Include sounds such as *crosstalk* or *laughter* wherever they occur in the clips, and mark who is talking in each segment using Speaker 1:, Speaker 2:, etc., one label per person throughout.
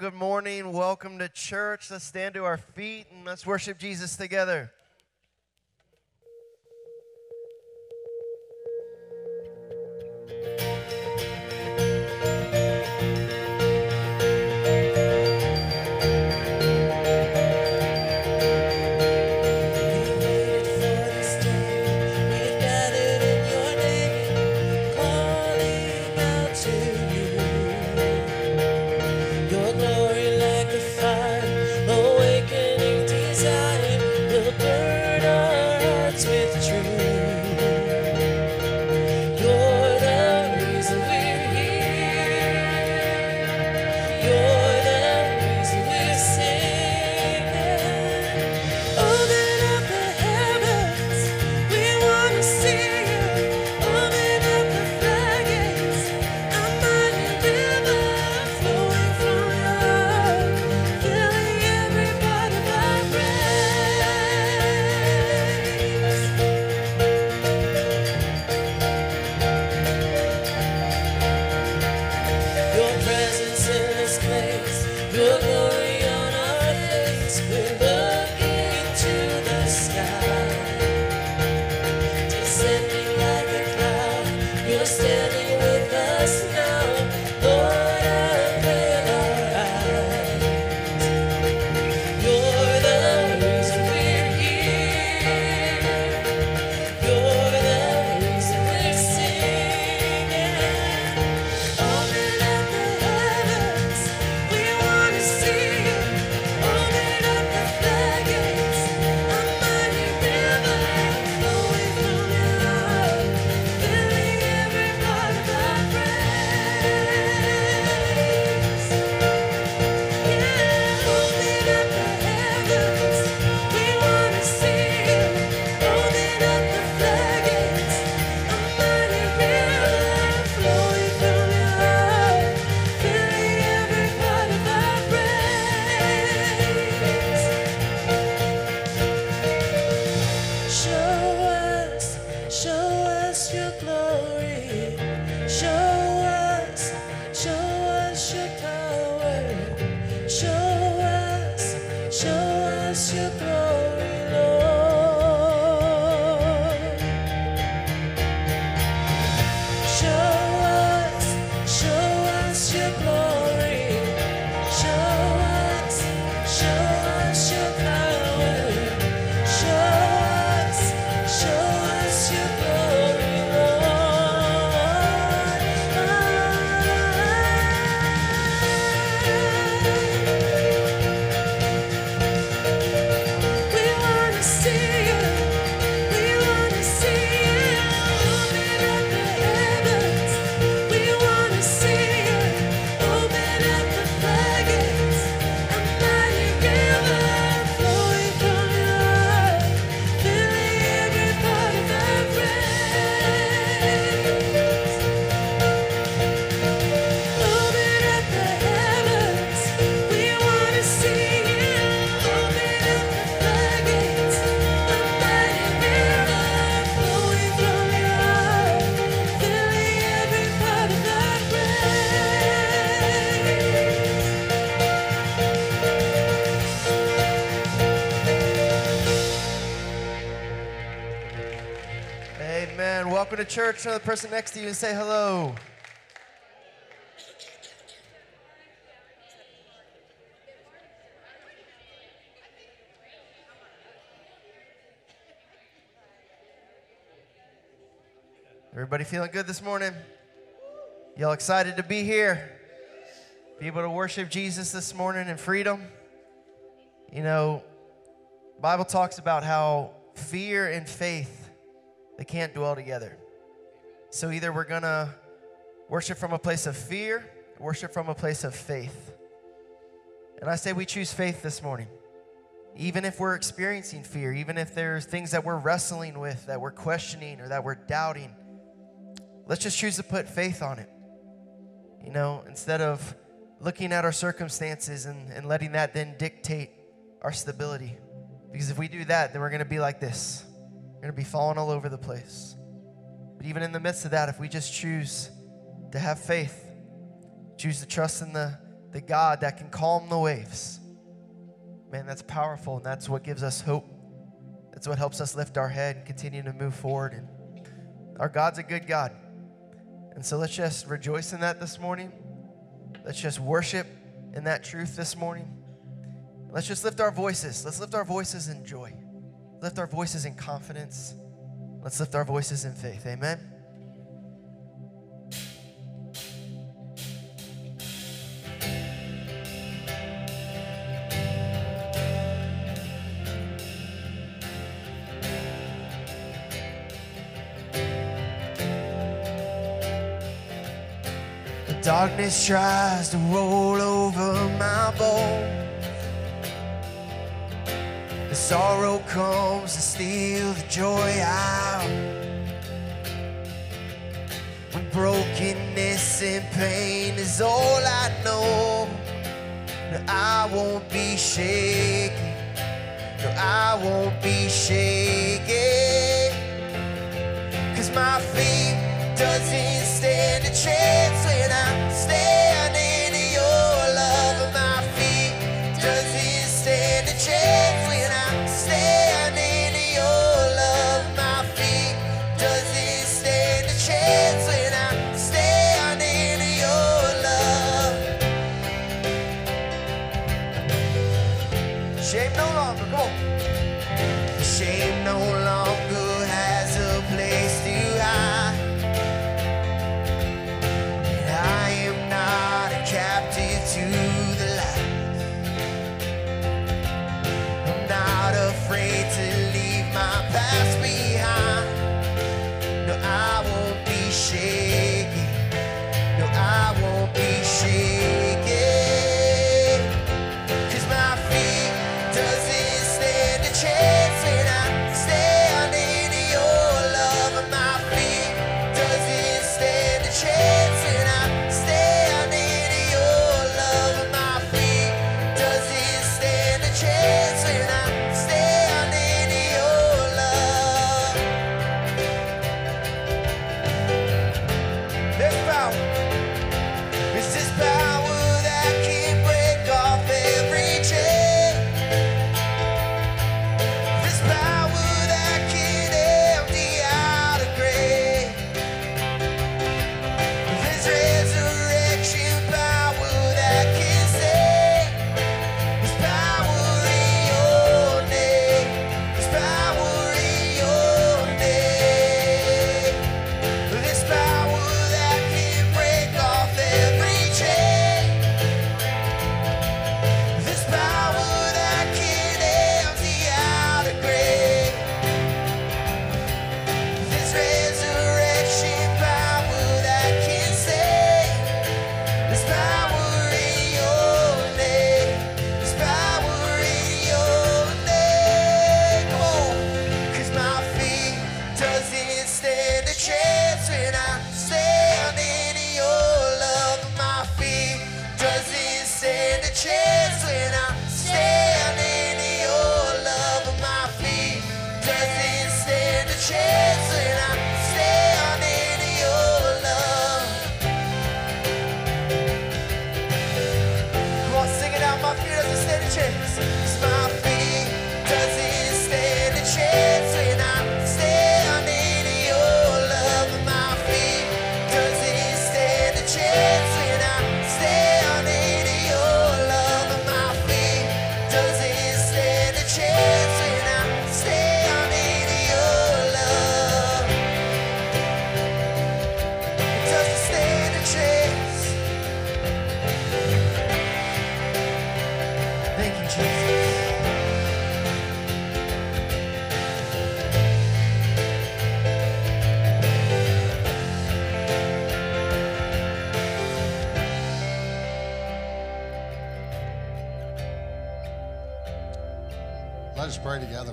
Speaker 1: Good morning. Welcome to church. Let's stand to our feet and let's worship Jesus together. Church, to the person next to you and say hello. Everybody feeling good this morning? Y'all excited to be here? Be able to worship Jesus this morning in freedom? You know, Bible talks about how fear and faith they can't dwell together. So either we're going to worship from a place of fear, worship from a place of faith. And I say we choose faith this morning. Even if we're experiencing fear, even if there's things that we're wrestling with, that we're questioning, or that we're doubting, let's just choose to put faith on it. You know, instead of looking at our circumstances and, and letting that then dictate our stability. Because if we do that, then we're going to be like this. We're going to be falling all over the place. But even in the midst of that, if we just choose to have faith, choose to trust in the
Speaker 2: the God that can calm the waves. Man, that's powerful, and that's what gives us hope. That's what helps us lift our head and continue to move forward. And our God's a good God. And so let's just rejoice in that this morning. Let's just worship in that truth this morning. Let's just lift our voices. Let's lift our voices in joy. Lift our voices in confidence. Let's lift our voices in faith. Amen. The darkness tries to roll over my bones. The sorrow comes to steal the joy out. Brokenness and pain is all I know. No, I won't be shaken. No, I won't be shaken. Cause my faith doesn't stand a chance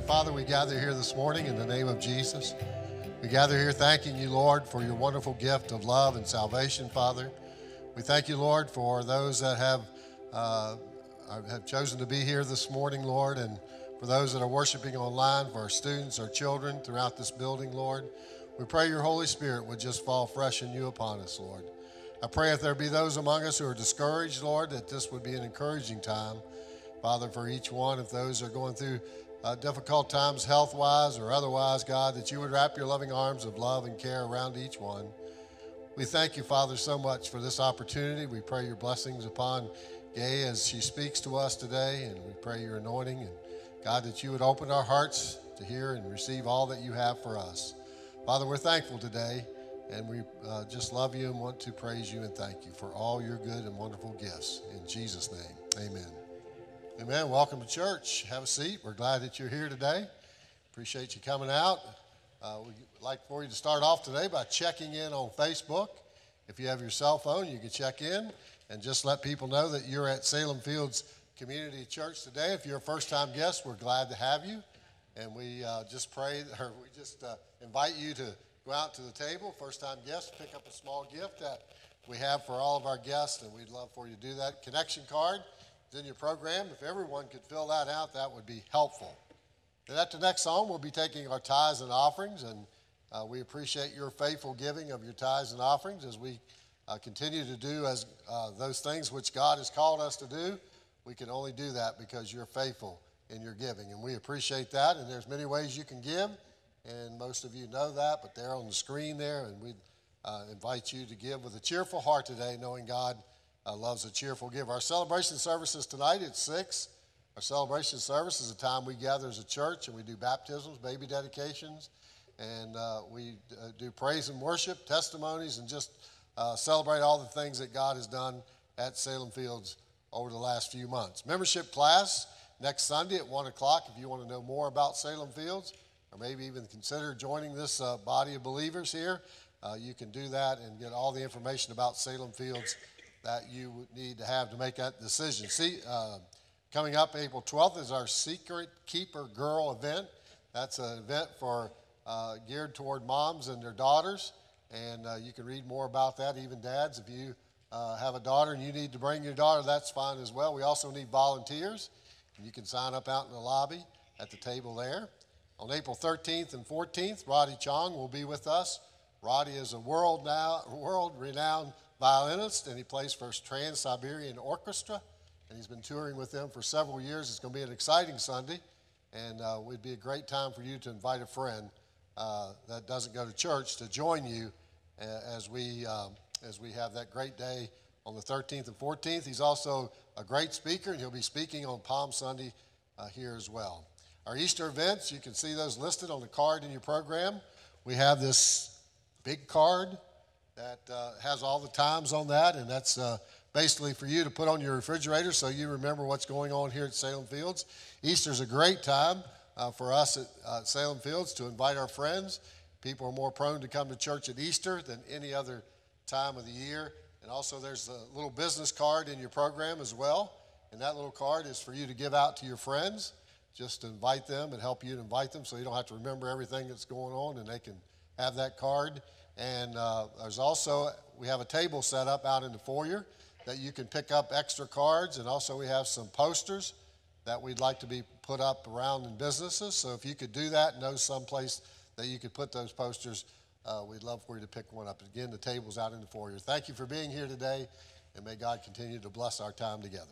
Speaker 3: Father, we gather here this morning in the name of Jesus. We gather here thanking you, Lord, for your wonderful gift of love and salvation, Father. We thank you, Lord, for those that have uh, have chosen to be here this morning, Lord, and for those that are worshiping online, for our students, our children throughout this building, Lord. We pray your Holy Spirit would just fall fresh and new upon us, Lord. I pray if there be those among us who are discouraged, Lord, that this would be an encouraging time, Father, for each one. If those are going through uh, difficult times, health wise or otherwise, God, that you would wrap your loving arms of love and care around each one. We thank you, Father, so much for this opportunity. We pray your blessings upon Gay as she speaks to us today, and we pray your anointing. And God, that you would open our hearts to hear and receive all that you have for us. Father, we're thankful today, and we uh, just love you and want to praise you and thank you for all your good and wonderful gifts. In Jesus' name, amen. Amen. Welcome to church. Have a seat. We're glad that you're here today. Appreciate you coming out. Uh, we'd like for you to start off today by checking in on Facebook. If you have your cell phone, you can check in and just let people know that you're at Salem Fields Community Church today. If you're a first time guest, we're glad to have you. And we uh, just pray, or we just uh, invite you to go out to the table. First time guests, pick up a small gift that we have for all of our guests, and we'd love for you to do that. Connection card is in your program. If everyone could fill that out, that would be helpful. And at the next song, we'll be taking our tithes and offerings, and uh, we appreciate your faithful giving of your tithes and offerings as we uh, continue to do as uh, those things which God has called us to do. We can only do that because you're faithful in your giving, and we appreciate that. And there's many ways you can give, and most of you know that, but they're on the screen there, and we uh, invite you to give with a cheerful heart today, knowing God uh, loves a cheerful giver. Our celebration services tonight at six. Our celebration service is a time we gather as a church and we do baptisms, baby dedications, and uh, we uh, do praise and worship, testimonies, and just uh, celebrate all the things that God has done at Salem Fields over the last few months. Membership class next Sunday at 1 o'clock if you want to know more about Salem Fields or maybe even consider joining this uh, body of believers here. Uh, you can do that and get all the information about Salem Fields that you would need to have to make that decision. See, uh, Coming up April 12th is our Secret Keeper Girl event. That's an event for uh, geared toward moms and their daughters, and uh, you can read more about that. Even dads, if you uh, have a daughter and you need to bring your daughter, that's fine as well. We also need volunteers, and you can sign up out in the lobby at the table there. On April 13th and 14th, Roddy Chong will be with us. Roddy is a world now world renowned violinist, and he plays for Trans Siberian Orchestra and he's been touring with them for several years. It's going to be an exciting Sunday, and uh, it'd be a great time for you to invite a friend uh, that doesn't go to church to join you as we um, as we have that great day on the 13th and 14th. He's also a great speaker, and he'll be speaking on Palm Sunday uh, here as well. Our Easter events, you can see those listed on the card in your program. We have this big card that uh, has all the times on that, and that's uh, basically for you to put on your refrigerator so you remember what's going on here at Salem Fields. Easter's a great time uh, for us at uh, Salem Fields to invite our friends. People are more prone to come to church at Easter than any other time of the year. And also, there's a little business card in your program as well. And that little card is for you to give out to your friends, just to invite them and help you to invite them so you don't have to remember everything that's going on and they can have that card. And uh, there's also, we have a table set up out in the foyer that you can pick up extra cards, and also we have some posters that we'd like to be put up around in businesses. So if you could do that, know someplace that you could put those posters, uh, we'd love for you to pick one up. Again, the table's out in the foyer. Thank you for being here today, and may God continue to bless our time together.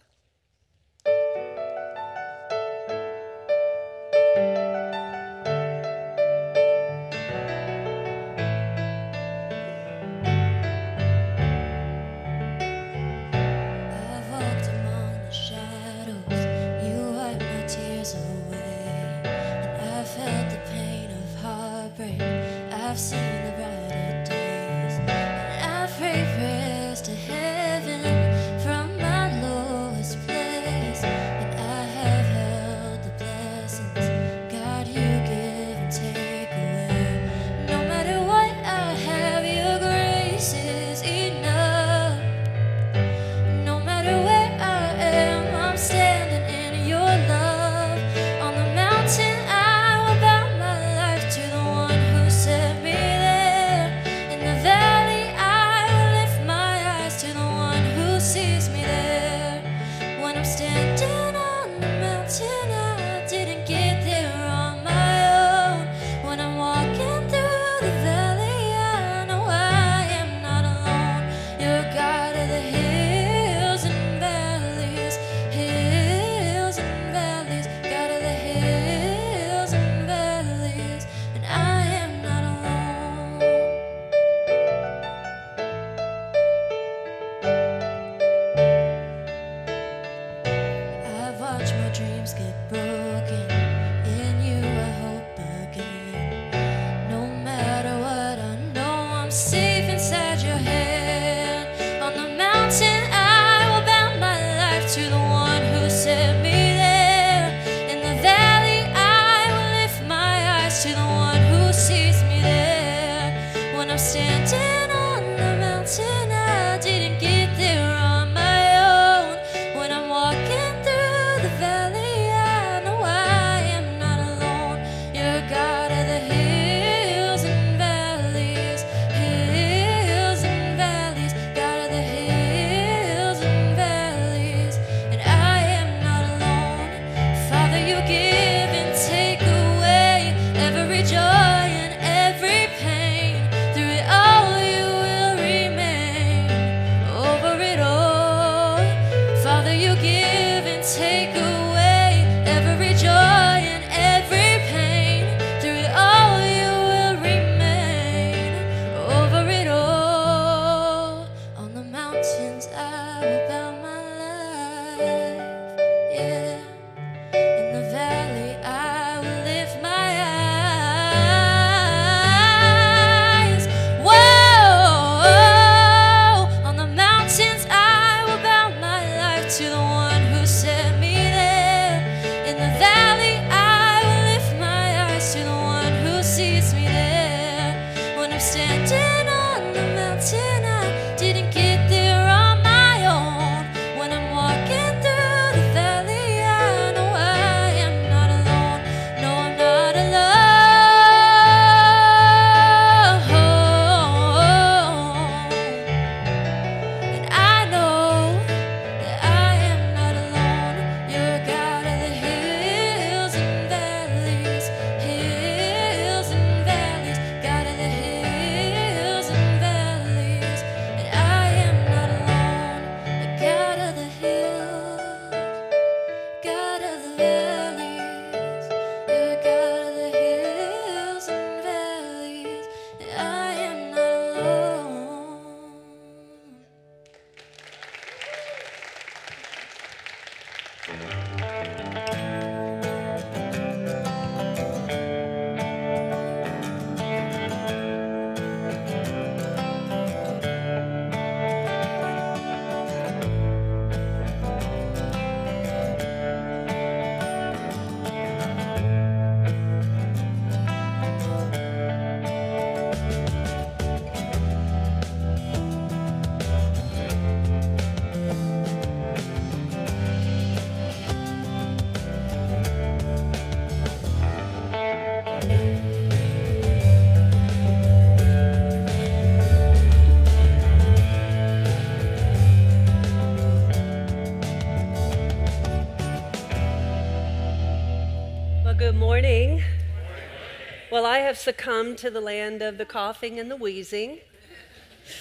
Speaker 4: Have succumbed to the land of the coughing and the wheezing.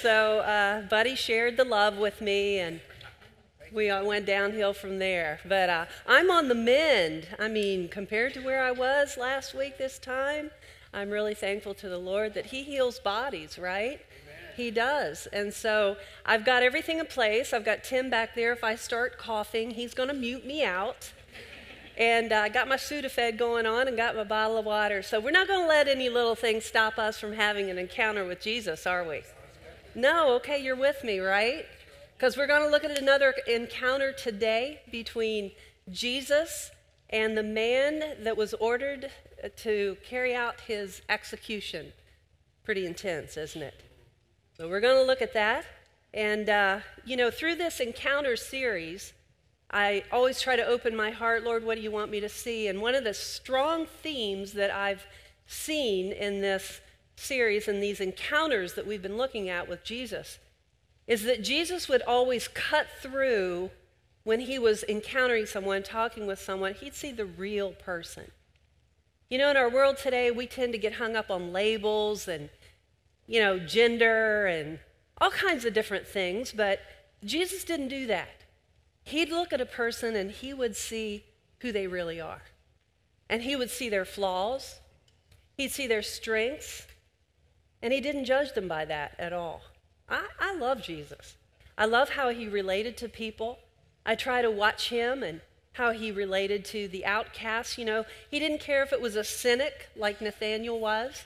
Speaker 4: So, uh, Buddy shared the love with me, and we all went downhill from there. But uh, I'm on the mend. I mean, compared to where I was last week this time, I'm really thankful to the Lord that He heals bodies, right? He does. And so I've got everything in place. I've got Tim back there. If I start coughing, he's going to mute me out. And I got my Sudafed going on and got my bottle of water. So we're not going to let any little thing stop us from having an encounter with Jesus, are we? No, okay, you're with me, right? Because we're going to look at another encounter today between Jesus and the man that was ordered to carry out his execution. Pretty intense, isn't it? So we're going to look at that. And, uh, you know, through this encounter series, I always try to open my heart, Lord, what do you want me to see? And one of the strong themes that I've seen in this series and these encounters that we've been looking at with Jesus is that Jesus would always cut through when he was encountering someone, talking with someone, he'd see the real person. You know, in our world today, we tend to get hung up on labels and, you know, gender and all kinds of different things, but Jesus didn't do that. He'd look at a person and he would see who they really are. And he would see their flaws, he'd see their strengths, and he didn't judge them by that at all. I, I love Jesus. I love how he related to people. I try to watch him and how he related to the outcasts. You know, he didn't care if it was a cynic like Nathaniel was,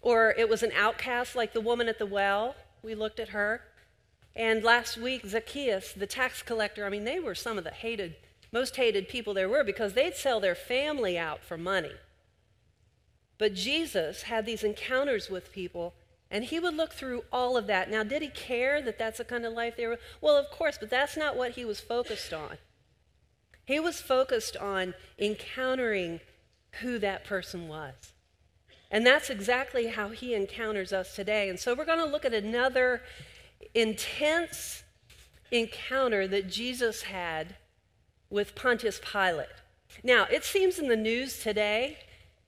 Speaker 4: or it was an outcast like the woman at the well. We looked at her. And last week, Zacchaeus, the tax collector, I mean, they were some of the hated, most hated people there were because they'd sell their family out for money. But Jesus had these encounters with people, and he would look through all of that. Now, did he care that that's the kind of life they were? Well, of course, but that's not what he was focused on. He was focused on encountering who that person was. And that's exactly how he encounters us today. And so we're going to look at another intense encounter that Jesus had with Pontius Pilate. Now, it seems in the news today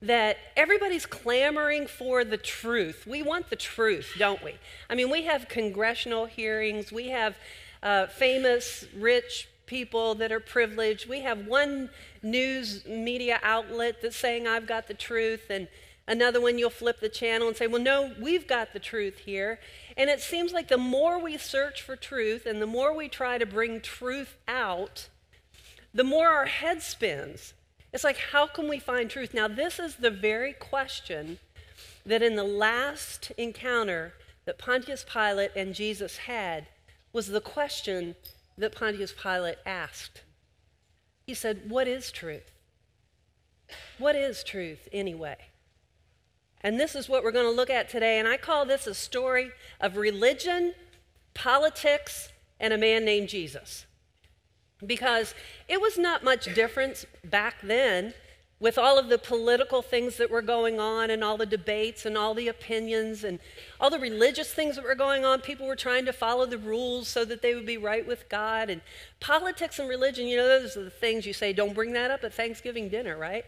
Speaker 4: that everybody's clamoring for the truth. We want the truth, don't we? I mean, we have congressional hearings, we have uh, famous, rich people that are privileged. We have one news media outlet that's saying, I've got the truth, and another one you'll flip the channel and say, Well, no, we've got the truth here. And it seems like the more we search for truth and the more we try to bring truth out, the more our head spins. It's like, how can we find truth? Now, this is the very question that in the last encounter that Pontius Pilate and Jesus had was the question that Pontius Pilate asked. He said, What is truth? What is truth anyway? And this is what we're going to look at today. And I call this a story of religion, politics, and a man named Jesus because it was not much difference back then with all of the political things that were going on and all the debates and all the opinions and all the religious things that were going on. People were trying to follow the rules so that they would be right with God. And politics and religion, you know, those are the things you say, don't bring that up at Thanksgiving dinner, right?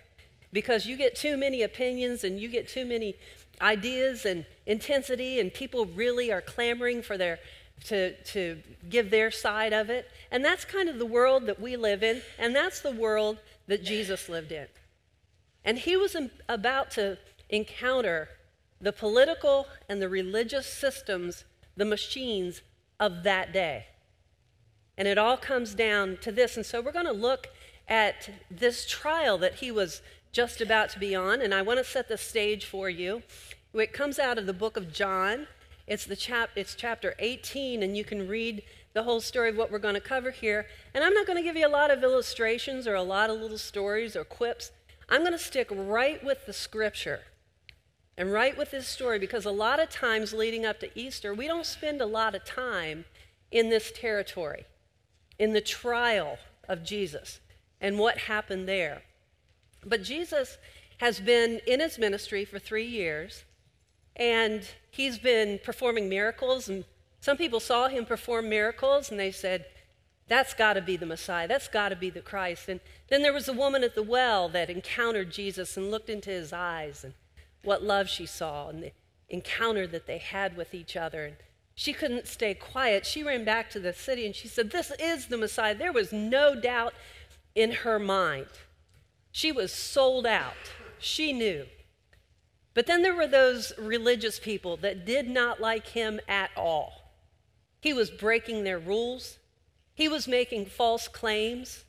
Speaker 4: Because you get too many opinions and you get too many ideas and intensity, and people really are clamoring for their to, to give their side of it. And that's kind of the world that we live in, and that's the world that Jesus lived in. And he was about to encounter the political and the religious systems, the machines of that day. And it all comes down to this. And so we're going to look at this trial that he was just about to be on. And I want to set the stage for you. It comes out of the book of John. It's, the chap- it's chapter 18, and you can read the whole story of what we're going to cover here. And I'm not going to give you a lot of illustrations or a lot of little stories or quips. I'm going to stick right with the scripture and right with this story because a lot of times leading up to Easter, we don't spend a lot of time in this territory, in the trial of Jesus and what happened there. But Jesus has been in his ministry for three years, and he's been performing miracles. And some people saw him perform miracles, and they said, That's got to be the Messiah. That's got to be the Christ. And then there was a woman at the well that encountered Jesus and looked into his eyes and what love she saw and the encounter that they had with each other. And she couldn't stay quiet. She ran back to the city and she said, This is the Messiah. There was no doubt in her mind. She was sold out. She knew. But then there were those religious people that did not like him at all. He was breaking their rules, he was making false claims,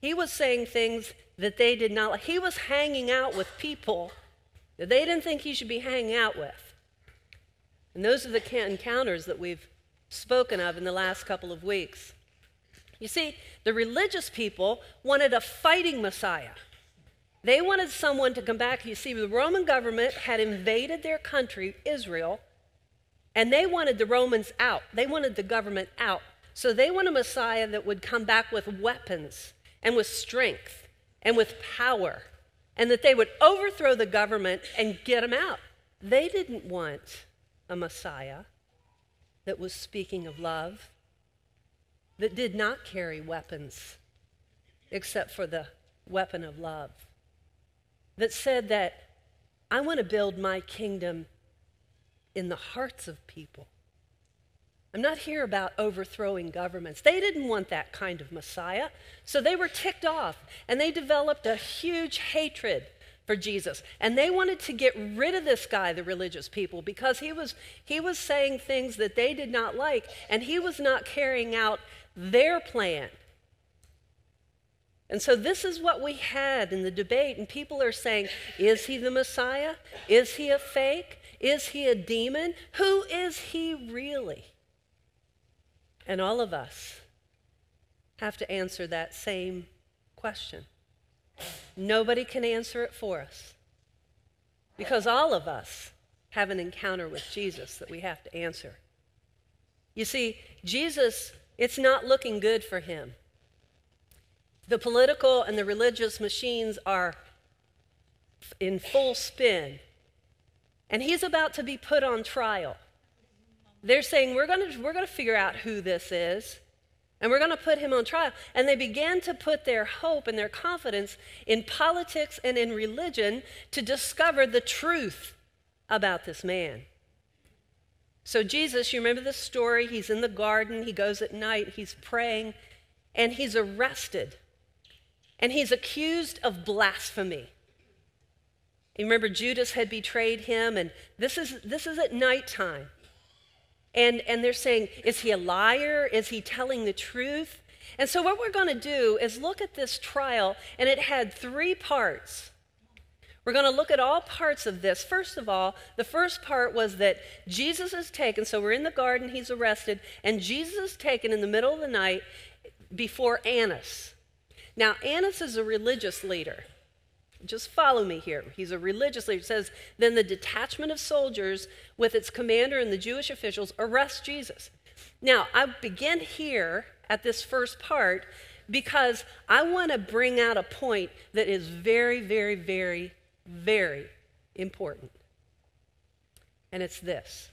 Speaker 4: he was saying things that they did not like. He was hanging out with people that they didn't think he should be hanging out with. And those are the encounters that we've spoken of in the last couple of weeks. You see, the religious people wanted a fighting Messiah. They wanted someone to come back. You see, the Roman government had invaded their country, Israel, and they wanted the Romans out. They wanted the government out. So they want a Messiah that would come back with weapons and with strength and with power, and that they would overthrow the government and get them out. They didn't want a Messiah that was speaking of love that did not carry weapons except for the weapon of love, that said that I want to build my kingdom in the hearts of people. I'm not here about overthrowing governments. They didn't want that kind of Messiah, so they were ticked off and they developed a huge hatred for Jesus. And they wanted to get rid of this guy, the religious people, because he was, he was saying things that they did not like and he was not carrying out their plan. And so this is what we had in the debate, and people are saying, is he the Messiah? Is he a fake? Is he a demon? Who is he really? And all of us have to answer that same question. Nobody can answer it for us because all of us have an encounter with Jesus that we have to answer. You see, Jesus, it's not looking good for him. The political and the religious machines are in full spin, and he's about to be put on trial. They're saying, We're going to we're to figure out who this is, and we're going to put him on trial. And they began to put their hope and their confidence in politics and in religion to discover the truth about this man. So, Jesus, you remember the story? He's in the garden, he goes at night, he's praying, and he's arrested. And he's accused of blasphemy. You remember Judas had betrayed him, and this is, this is at nighttime. And, and they're saying, is he a liar? Is he telling the truth? And so, what we're going to do is look at this trial, and it had three parts. We're going to look at all parts of this. First of all, the first part was that Jesus is taken. So, we're in the garden, he's arrested, and Jesus is taken in the middle of the night before Annas. Now, Annas is a religious leader. Just follow me here. He's a religious leader. It says, Then the detachment of soldiers with its commander and the Jewish officials arrest Jesus. Now, I begin here at this first part because I want to bring out a point that is very, very, very, very important. And it's this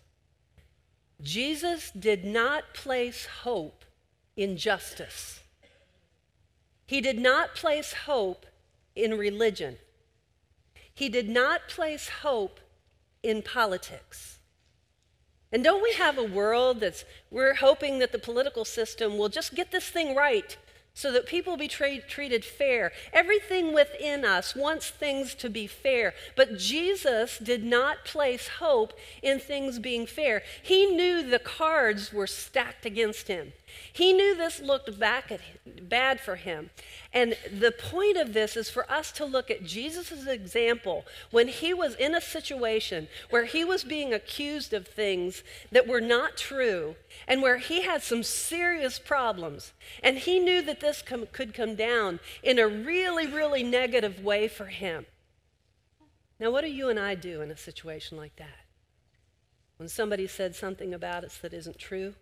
Speaker 4: Jesus did not place hope in justice, He did not place hope in religion. He did not place hope in politics. And don't we have a world that's, we're hoping that the political system will just get this thing right so that people be tra- treated fair. Everything within us wants things to be fair, but Jesus did not place hope in things being fair. He knew the cards were stacked against him. He knew this looked back at him, bad for him. And the point of this is for us to look at Jesus' example when he was in a situation where he was being accused of things that were not true and where he had some serious problems. And he knew that this com- could come down in a really, really negative way for him. Now, what do you and I do in a situation like that? When somebody said something about us that isn't true?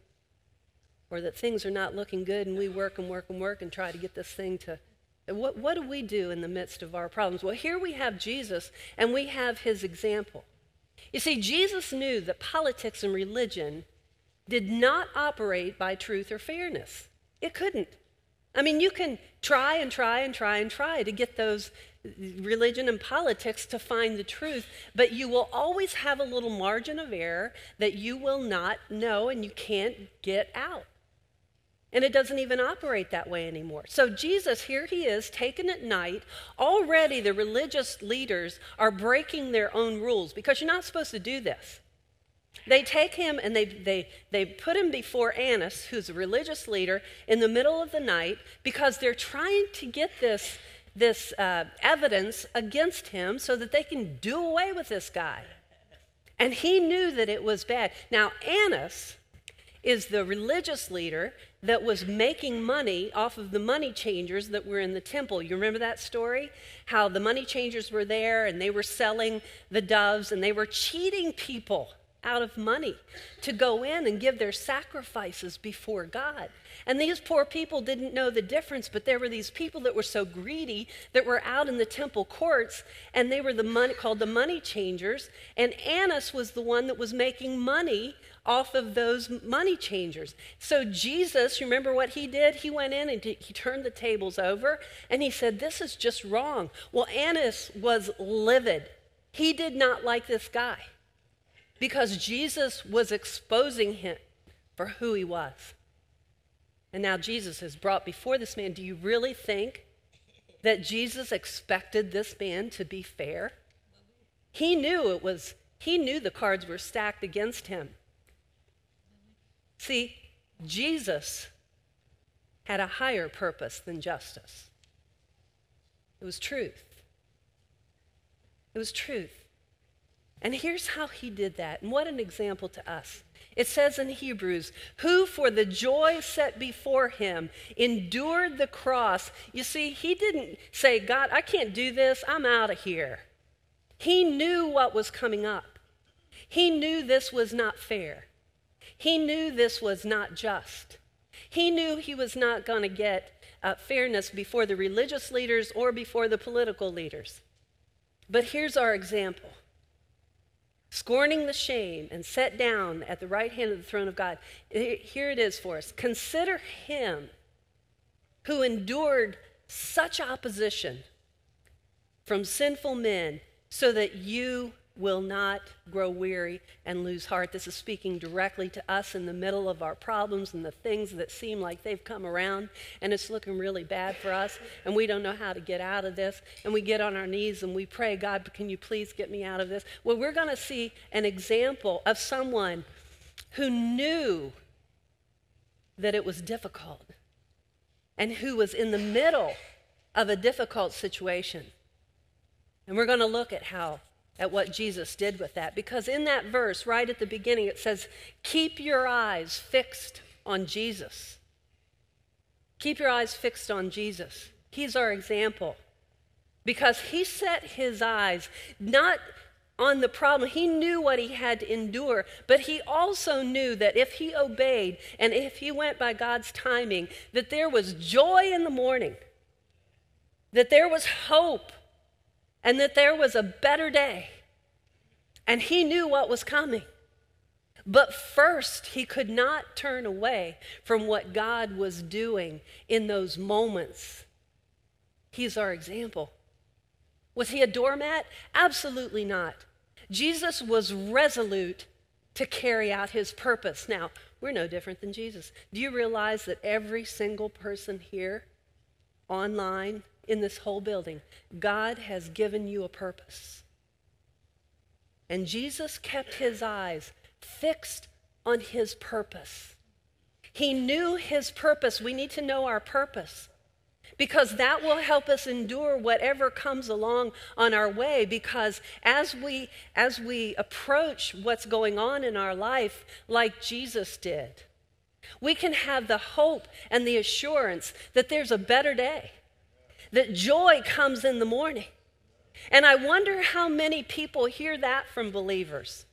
Speaker 4: Or that things are not looking good and we work and work and work and try to get this thing to what, what do we do in the midst of our problems? Well here we have jesus and we have his example. You see jesus knew that politics and religion did not operate by truth or fairness. It couldn't. I mean you can try and try and try and try to get those religion and politics to find the truth, but you will always have a little margin of error that you will not know and you can't get out. And it doesn't even operate that way anymore. So, Jesus, here he is, taken at night. Already the religious leaders are breaking their own rules because you're not supposed to do this. They take him and they, they, they put him before Annas, who's a religious leader, in the middle of the night because they're trying to get this, this uh, evidence against him so that they can do away with this guy. And he knew that it was bad. Now, Annas is the religious leader that was making money off of the money changers that were in the temple. You remember that story? How the money changers were there and they were selling the doves and they were cheating people out of money to go in and give their sacrifices before God. And these poor people didn't know the difference, but there were these people that were so greedy that were out in the temple courts, and they were the money called the money changers. And Annas was the one that was making money off of those money changers. So Jesus, remember what he did? He went in and he turned the tables over and he said, This is just wrong. Well, Annas was livid. He did not like this guy because Jesus was exposing him for who he was. And now Jesus is brought before this man. Do you really think that Jesus expected this man to be fair? He knew it was, he knew the cards were stacked against him. See, Jesus had a higher purpose than justice. It was truth. It was truth. And here's how he did that. And what an example to us. It says in Hebrews, who for the joy set before him endured the cross. You see, he didn't say, God, I can't do this. I'm out of here. He knew what was coming up. He knew this was not fair. He knew this was not just. He knew he was not going to get uh, fairness before the religious leaders or before the political leaders. But here's our example scorning the shame and set down at the right hand of the throne of God. Here it is for us. Consider him who endured such opposition from sinful men so that you will not grow weary and lose heart. This is speaking directly to us in the middle of our problems and the things that seem like they've come around and it's looking really bad for us and we don't know how to get out of this. And we get on our knees and we pray, God, can you please get me out of this? Well, we're going to see an example of someone who knew that it was difficult and who was in the middle of a difficult situation. And we're going to look at how at what Jesus did with that. Because in that verse, right at the beginning, it says, Keep your eyes fixed on Jesus. Keep your eyes fixed on Jesus. He's our example. Because he set his eyes not on the problem. He knew what he had to endure, but he also knew that if he obeyed and if he went by God's timing, that there was joy in the morning, that there was hope and that there was a better day. And he knew what was coming. But first, he could not turn away from what God was doing in those moments. He's our example. Was he a doormat? Absolutely not. Jesus was resolute to carry out his purpose. Now, we're no different than Jesus. Do you realize that every single person here, online, in this whole building. God has given you a purpose. And Jesus kept his eyes fixed on his purpose. He knew his purpose. We need to know our purpose because that will help us endure whatever comes along on our way because as we as we approach what's going on in our life like Jesus did we can have the hope and the assurance that there's a better day that joy comes in the morning. And I wonder how many people hear that from believers.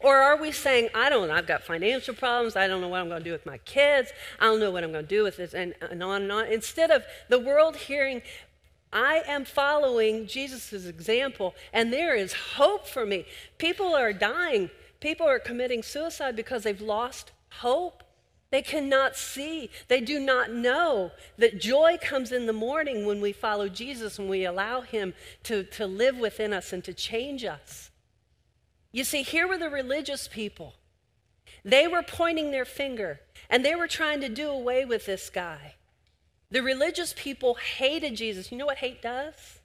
Speaker 4: Or are we saying, I don't know, I've got financial problems, I don't know what I'm going to do with my kids, I don't know what I'm going to do with this, and, and on and on. Instead of the world hearing, I am following Jesus' example, and there is hope for me. People are dying, people are committing suicide because they've lost hope. They cannot see. They do not know that joy comes in the morning when we follow Jesus and we allow Him to, to live within us and to change us. You see, here were the religious people. They were pointing their finger and they were trying to do away with this guy. The religious people hated Jesus. You know what hate does?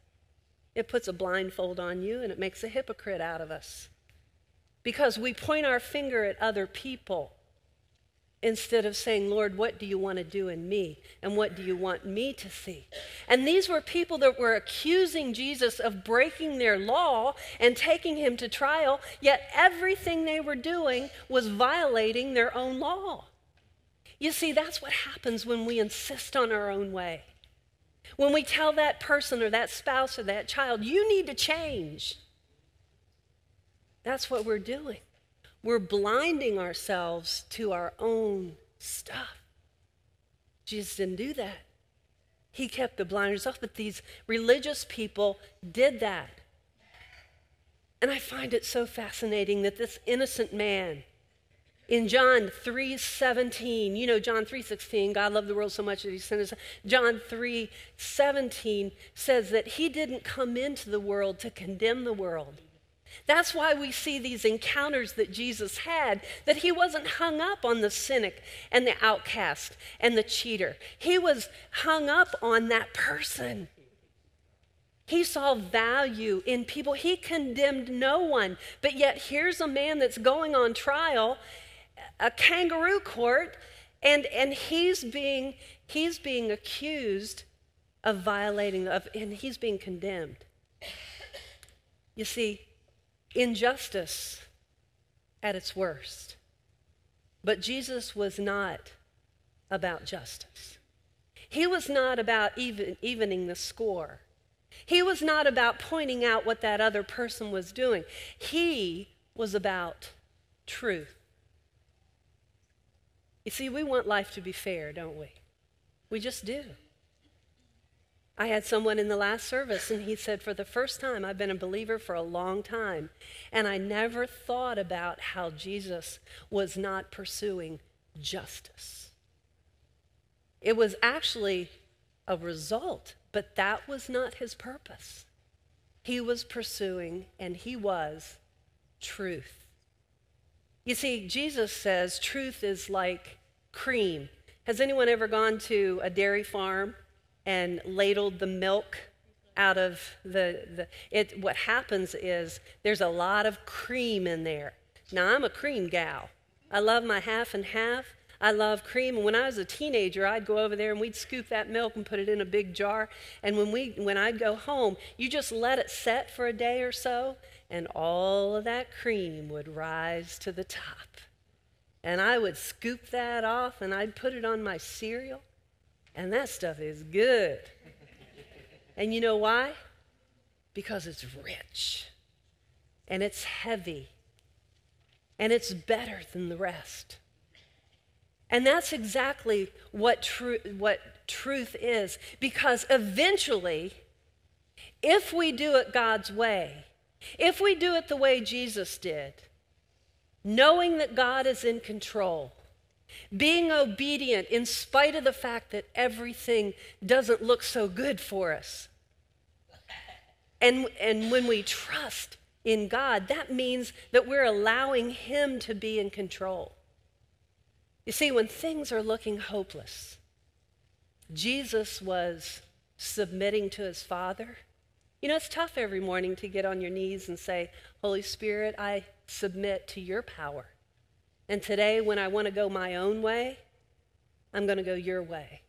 Speaker 4: It puts a blindfold on you and it makes a hypocrite out of us. Because we point our finger at other people instead of saying, Lord, what do you want to do in me? And what do you want me to see? And these were people that were accusing Jesus of breaking their law and taking him to trial, yet everything they were doing was violating their own law. You see, that's what happens when we insist on our own way. When we tell that person or that spouse or that child, you need to change. That's what we're doing. We're blinding ourselves to our own stuff. Jesus didn't do that. He kept the blinders off, but these religious people did that. And I find it so fascinating that this innocent man in John 3:17, you know John 3:16, God loved the world so much that he sent his John 3:17 says that he didn't come into the world to condemn the world, that's why we see these encounters that Jesus had, that he wasn't hung up on the cynic and the outcast and the cheater. He was hung up on that person. He saw value in people. He condemned no one. But yet, here's a man that's going on trial, a kangaroo court, and, and he's, being, he's being accused of violating of and he's being condemned. You see, injustice at its worst. But Jesus was not about justice. He was not about even, evening the score. He was not about pointing out what that other person was doing. He was about truth. You see, we want life to be fair, don't we? We just do. I had someone in the last service, and he said, For the first time, I've been a believer for a long time, and I never thought about how Jesus was not pursuing justice. It was actually a result, but that was not his purpose. He was pursuing, and he was truth. You see, Jesus says truth is like cream. Has anyone ever gone to a dairy farm and ladled the milk out of the, the it what happens is there's a lot of cream in there. Now I'm a cream gal. I love my half and half. I love cream. And when I was a teenager, I'd go over there and we'd scoop that milk and put it in a big jar. And when we when I'd go home, you just let it set for a day or so, and all of that cream would rise to the top. And I would scoop that off and I'd put it on my cereal. And that stuff is good. *laughs* and you know why? Because it's rich and it's heavy and it's better than the rest. And that's exactly what, tru- what truth is. Because eventually, if we do it God's way, if we do it the way Jesus did, knowing that God is in control, being obedient in spite of the fact that everything doesn't look so good for us. And, and when we trust in God, that means that we're allowing Him to be in control. You see, when things are looking hopeless, Jesus was submitting to his Father. You know, it's tough every morning to get on your knees and say, Holy Spirit, I submit to your power. And today, when I want to go my own way, I'm going to go your way.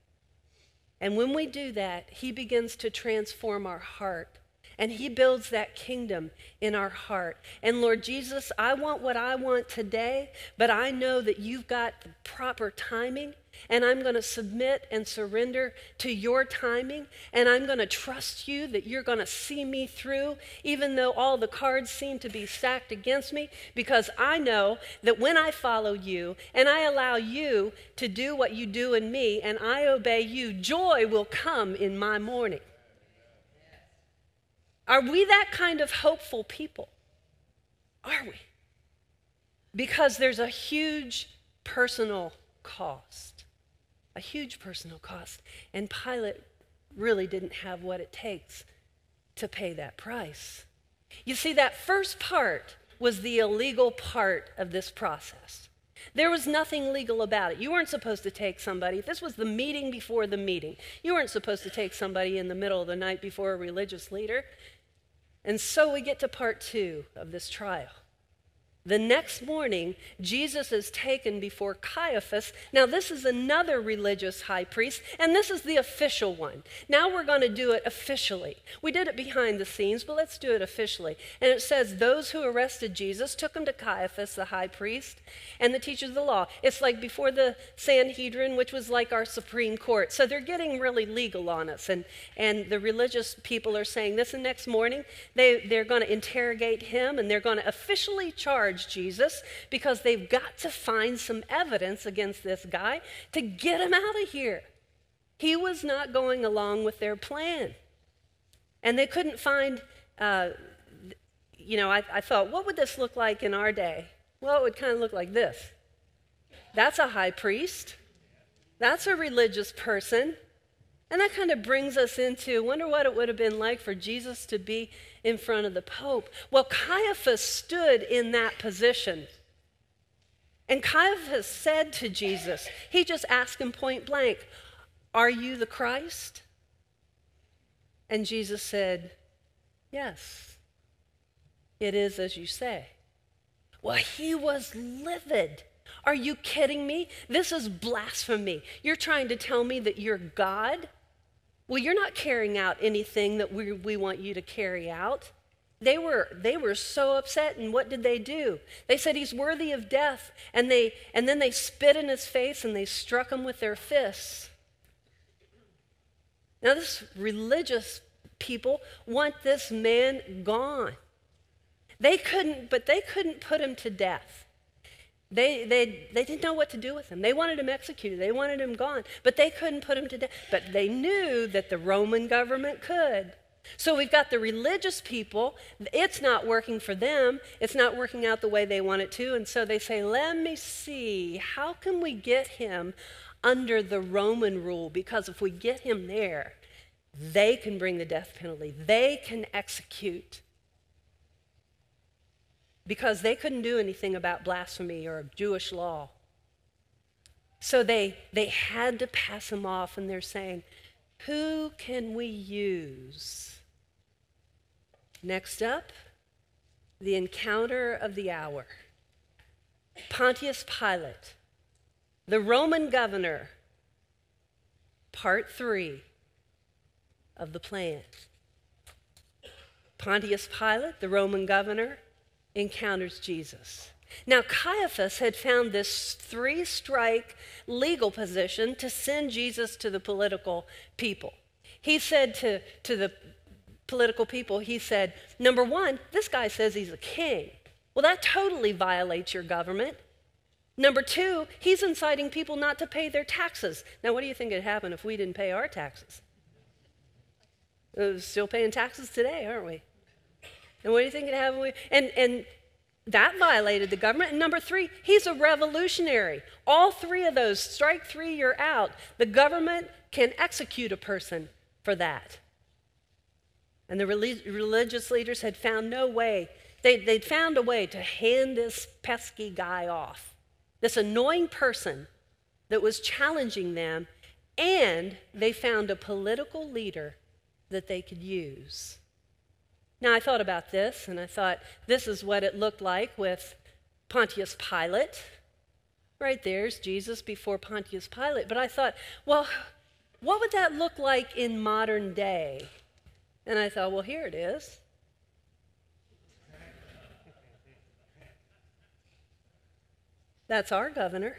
Speaker 4: And when we do that, He begins to transform our heart and He builds that kingdom in our heart. And Lord Jesus, I want what I want today, but I know that you've got the proper timing. And I'm going to submit and surrender to your timing. And I'm going to trust you that you're going to see me through, even though all the cards seem to be stacked against me, because I know that when I follow you and I allow you to do what you do in me and I obey you, joy will come in my morning. Are we that kind of hopeful people? Are we? Because there's a huge personal cost. A huge personal cost. And Pilate really didn't have what it takes to pay that price. You see, that first part was the illegal part of this process. There was nothing legal about it. You weren't supposed to take somebody, this was the meeting before the meeting. You weren't supposed to take somebody in the middle of the night before a religious leader. And so we get to part two of this trial. The next morning, Jesus is taken before Caiaphas. Now, this is another religious high priest, and this is the official one. Now we're going to do it officially. We did it behind the scenes, but let's do it officially. And it says, Those who arrested Jesus took him to Caiaphas, the high priest, and the teachers of the law. It's like before the Sanhedrin, which was like our Supreme Court. So they're getting really legal on us. And, and the religious people are saying this, and next morning, they, they're going to interrogate him, and they're going to officially charge charge Jesus because they've got to find some evidence against this guy to get him out of here. He was not going along with their plan. And they couldn't find, uh, you know, I, I thought, what would this look like in our day? Well, it would kind of look like this. That's a high priest. That's a religious person. And that kind of brings us into wonder what it would have been like for Jesus to be in front of the Pope. Well, Caiaphas stood in that position. And Caiaphas said to Jesus, he just asked him point blank, Are you the Christ? And Jesus said, Yes, it is as you say. Well, he was livid. Are you kidding me? This is blasphemy. You're trying to tell me that you're God? Well, you're not carrying out anything that we, we want you to carry out. They were, they were so upset, and what did they do? They said he's worthy of death, and, they, and then they spit in his face and they struck him with their fists. Now, this religious people want this man gone. They couldn't, but they couldn't put him to death. They, they, they didn't know what to do with him. They wanted him executed, they wanted him gone, but they couldn't put him to death. But they knew that the Roman government could. So we've got the religious people, it's not working for them, it's not working out the way they want it to, and so they say, Let me see, how can we get him under the Roman rule? Because if we get him there, they can bring the death penalty, they can execute because they couldn't do anything about blasphemy or Jewish law. So they, they had to pass him off, and they're saying, Who can we use? Next up, the encounter of the hour. Pontius Pilate, the Roman governor, part three of the plan. Pontius Pilate, the Roman governor, encounters Jesus. Now, Caiaphas had found this three strike legal position to send Jesus to the political people. He said to, to the political people, he said, number one, this guy says he's a king. Well, that totally violates your government. Number two, he's inciting people not to pay their taxes. Now, what do you think would happen if we didn't pay our taxes? We're still paying taxes today, aren't we? And what do you think it happened? And, and that violated the government. And number three, he's a revolutionary. All three of those, strike three, you're out. The government can execute a person for that. And the religious leaders had found no way, they, they'd found a way to hand this pesky guy off, this annoying person that was challenging them, and they found a political leader that they could use. Now, I thought about this and I thought, this is what it looked like with Pontius Pilate. Right there's Jesus before Pontius Pilate. But I thought, well, what would that look like in modern day? And I thought, well, here it is. That's our governor.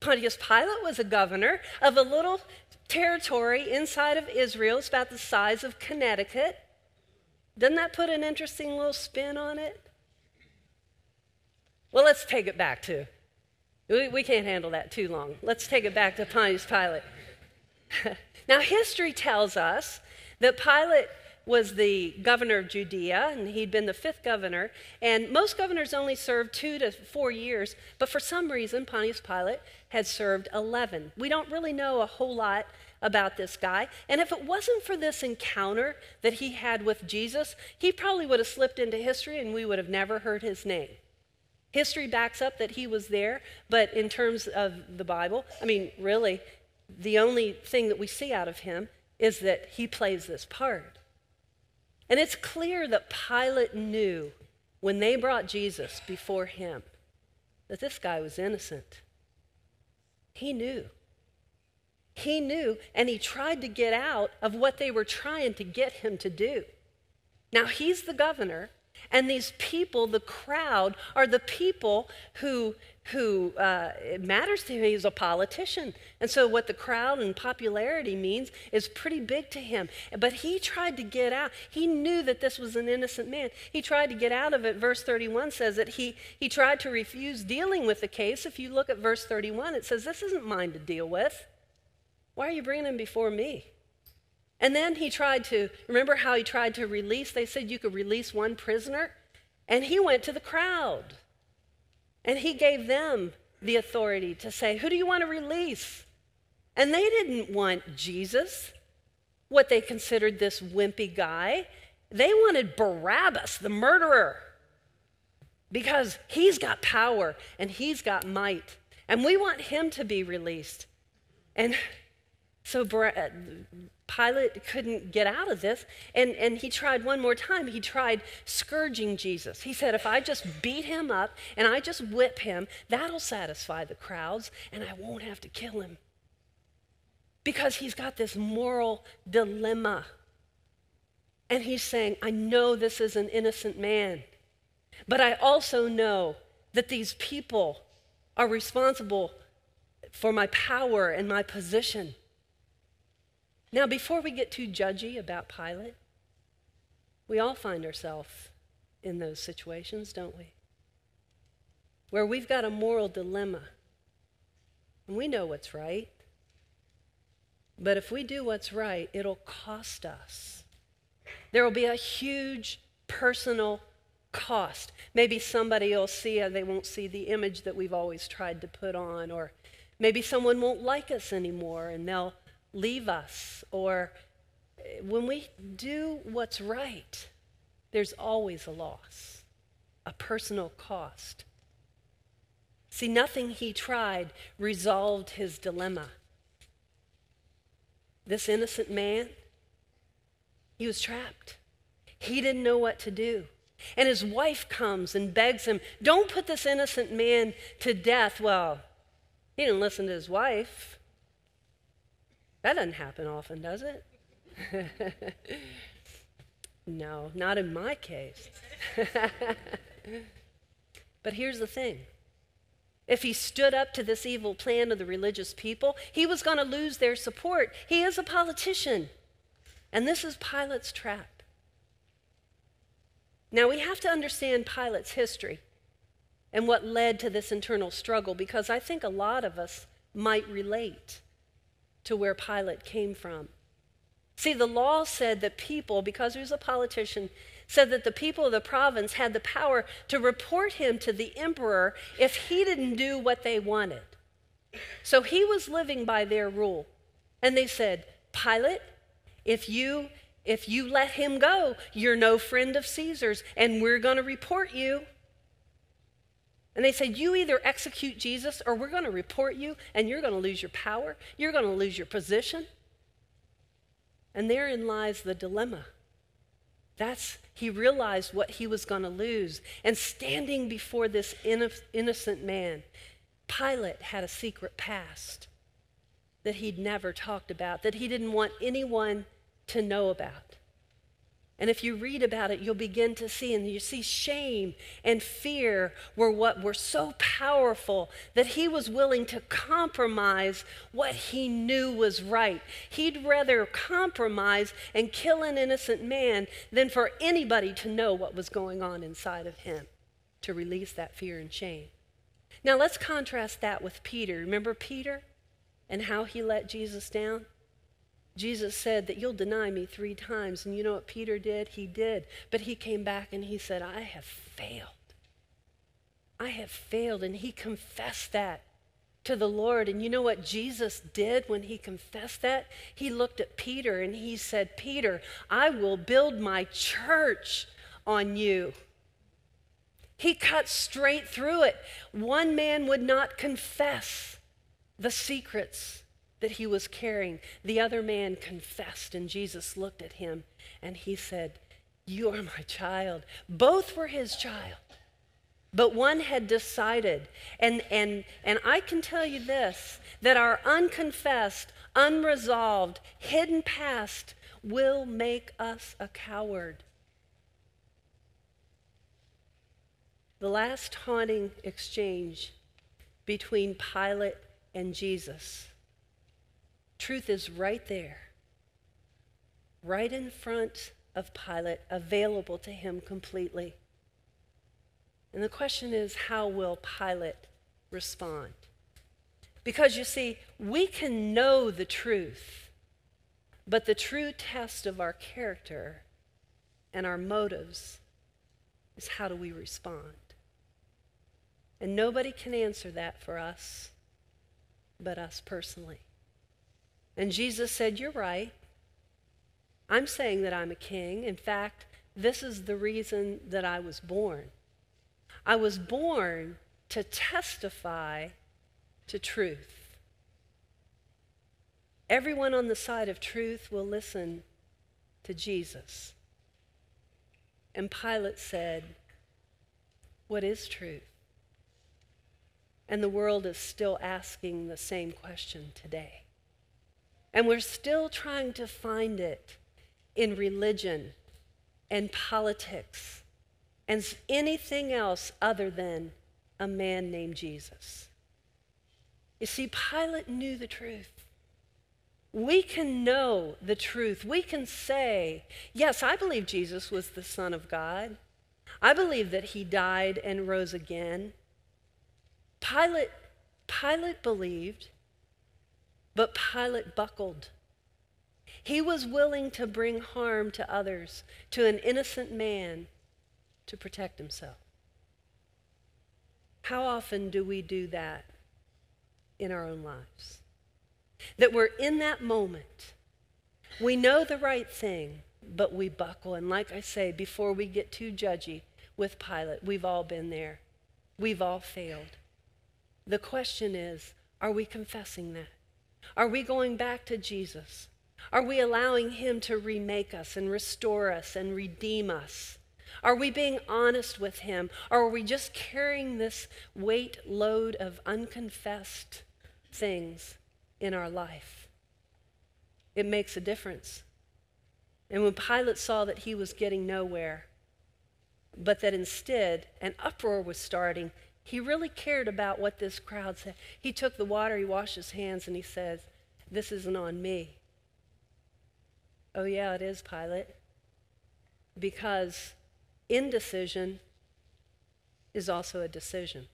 Speaker 4: Pontius Pilate was a governor of a little territory inside of Israel. It's about the size of Connecticut. Doesn't that put an interesting little spin on it? Well, let's take it back to. We, we can't handle that too long. Let's take it back to Pontius Pilate. *laughs* now, history tells us that Pilate was the governor of Judea, and he'd been the fifth governor. And most governors only served two to four years, but for some reason, Pontius Pilate had served 11. We don't really know a whole lot about this guy. And if it wasn't for this encounter that he had with Jesus, he probably would have slipped into history and we would have never heard his name. History backs up that he was there, but in terms of the Bible, I mean, really, the only thing that we see out of him is that he plays this part. And it's clear that Pilate knew when they brought Jesus before him that this guy was innocent. He knew. He knew, and he tried to get out of what they were trying to get him to do. Now, he's the governor, and these people, the crowd, are the people who, who uh, matters to him. He's a politician. And so, what the crowd and popularity means is pretty big to him. But he tried to get out. He knew that this was an innocent man. He tried to get out of it. Verse 31 says that he, he tried to refuse dealing with the case. If you look at verse 31, it says, This isn't mine to deal with. Why are you bringing him before me? And then he tried to, remember how he tried to release? They said you could release one prisoner. And he went to the crowd. And he gave them the authority to say, Who do you want to release? And they didn't want Jesus, what they considered this wimpy guy. They wanted Barabbas, the murderer, because he's got power and he's got might. And we want him to be released. And so uh, Pilate couldn't get out of this, and, and he tried one more time. He tried scourging Jesus. He said, If I just beat him up and I just whip him, that'll satisfy the crowds, and I won't have to kill him. because he's got this moral dilemma. And he's saying, I know this is an innocent man, but I also know that these people are responsible for my power and my position. Now, before we get too judgy about Pilate, we all find ourselves in those situations, don't we? Where we've got a moral dilemma and we know what's right. But if we do what's right, it'll cost us. There will be a huge personal cost. Maybe somebody will see they won't see the image that we've always tried to put on, or maybe someone won't like us anymore and they'll leave us. Or eh, when we do what's right, there's always a loss, a personal cost. See, nothing he tried resolved his dilemma. This innocent man, he was trapped. He didn't know what to do. And his wife comes and begs him, Don't put this innocent man to death. Well, he didn't listen to his wife. That doesn't happen often, does it? *laughs* no, not in my case. *laughs* but here's the thing if he stood up to this evil plan of the religious people, he was going to lose their support. He is a politician. And this is Pilate's trap. Now, we have to understand Pilate's history and what led to this internal struggle because I think a lot of us might relate to where Pilate came from. See, the law said that people, because he was a politician, said that the people of the province had the power to report him to the emperor if he didn't do what they wanted. So he was living by their rule. And they said, Pilate, if you if you let him go, you're no friend of Caesar's and we're going to report you. And they said, You either execute Jesus or we're going to report you and you're going to lose your power. You're going to lose your position. And therein lies the dilemma. That's, he realized what he was going to lose. And standing before this innocent man, Pilate had a secret past that he'd never talked about, that he didn't want anyone to know about. And if you read about it, you'll begin to see, and you see shame and fear were what were so powerful that he was willing to compromise what he knew was right. He'd rather compromise and kill an innocent man than for anybody to know what was going on inside of him to release that fear and shame. Now let's contrast that with Peter. Remember Peter and how he let Jesus down? Jesus said that you'll deny me three times. And you know what Peter did? He did. But he came back and he said, I have failed. I have failed. And he confessed that to the Lord. And you know what Jesus did when he confessed that? He looked at Peter and he said, Peter, I will build my church on you. He cut straight through it. One man would not confess the secrets that he was carrying. The other man confessed, and Jesus looked at him and he said, You are my child. Both were his child. But one had decided, and, and, and I can tell you this that our unconfessed, unresolved, hidden past will make us a coward. The last haunting exchange between Pilate and Jesus Truth is right there, right in front of Pilate, available to him completely. And the question is how will Pilate respond? Because you see, we can know the truth, but the true test of our character and our motives is how do we respond? And nobody can answer that for us but us personally. And Jesus said, You're right. I'm saying that I'm a king. In fact, this is the reason that I was born. I was born to testify to truth. Everyone on the side of truth will listen to Jesus. And Pilate said, What is truth? And the world is still asking the same question today. And we're still trying to find it in religion and politics and anything else other than a man named Jesus. You see, Pilate knew the truth. We can know the truth. We can say, yes, I believe Jesus was the Son of God. I believe that he died and rose again. Pilate, Pilate believed, but Pilate buckled. He was willing to bring harm to others, to an innocent man, to protect himself. How often do we do that in our own lives? That we're in that moment. We know the right thing, but we buckle. And like I say, before we get too judgy with Pilate, we've all been there. We've all failed. The question is are we confessing that? Are we going back to Jesus? Are we allowing Him to remake us and restore us and redeem us? Are we being honest with Him? Or are we just carrying this weight load of unconfessed things in our life? It makes a difference. And when Pilate saw that he was getting nowhere, but that instead an uproar was starting, he really cared about what this crowd said. He took the water, he washed his hands, and he says, This isn't on me. Oh, yeah, it is, Pilate. Because indecision is also a decision.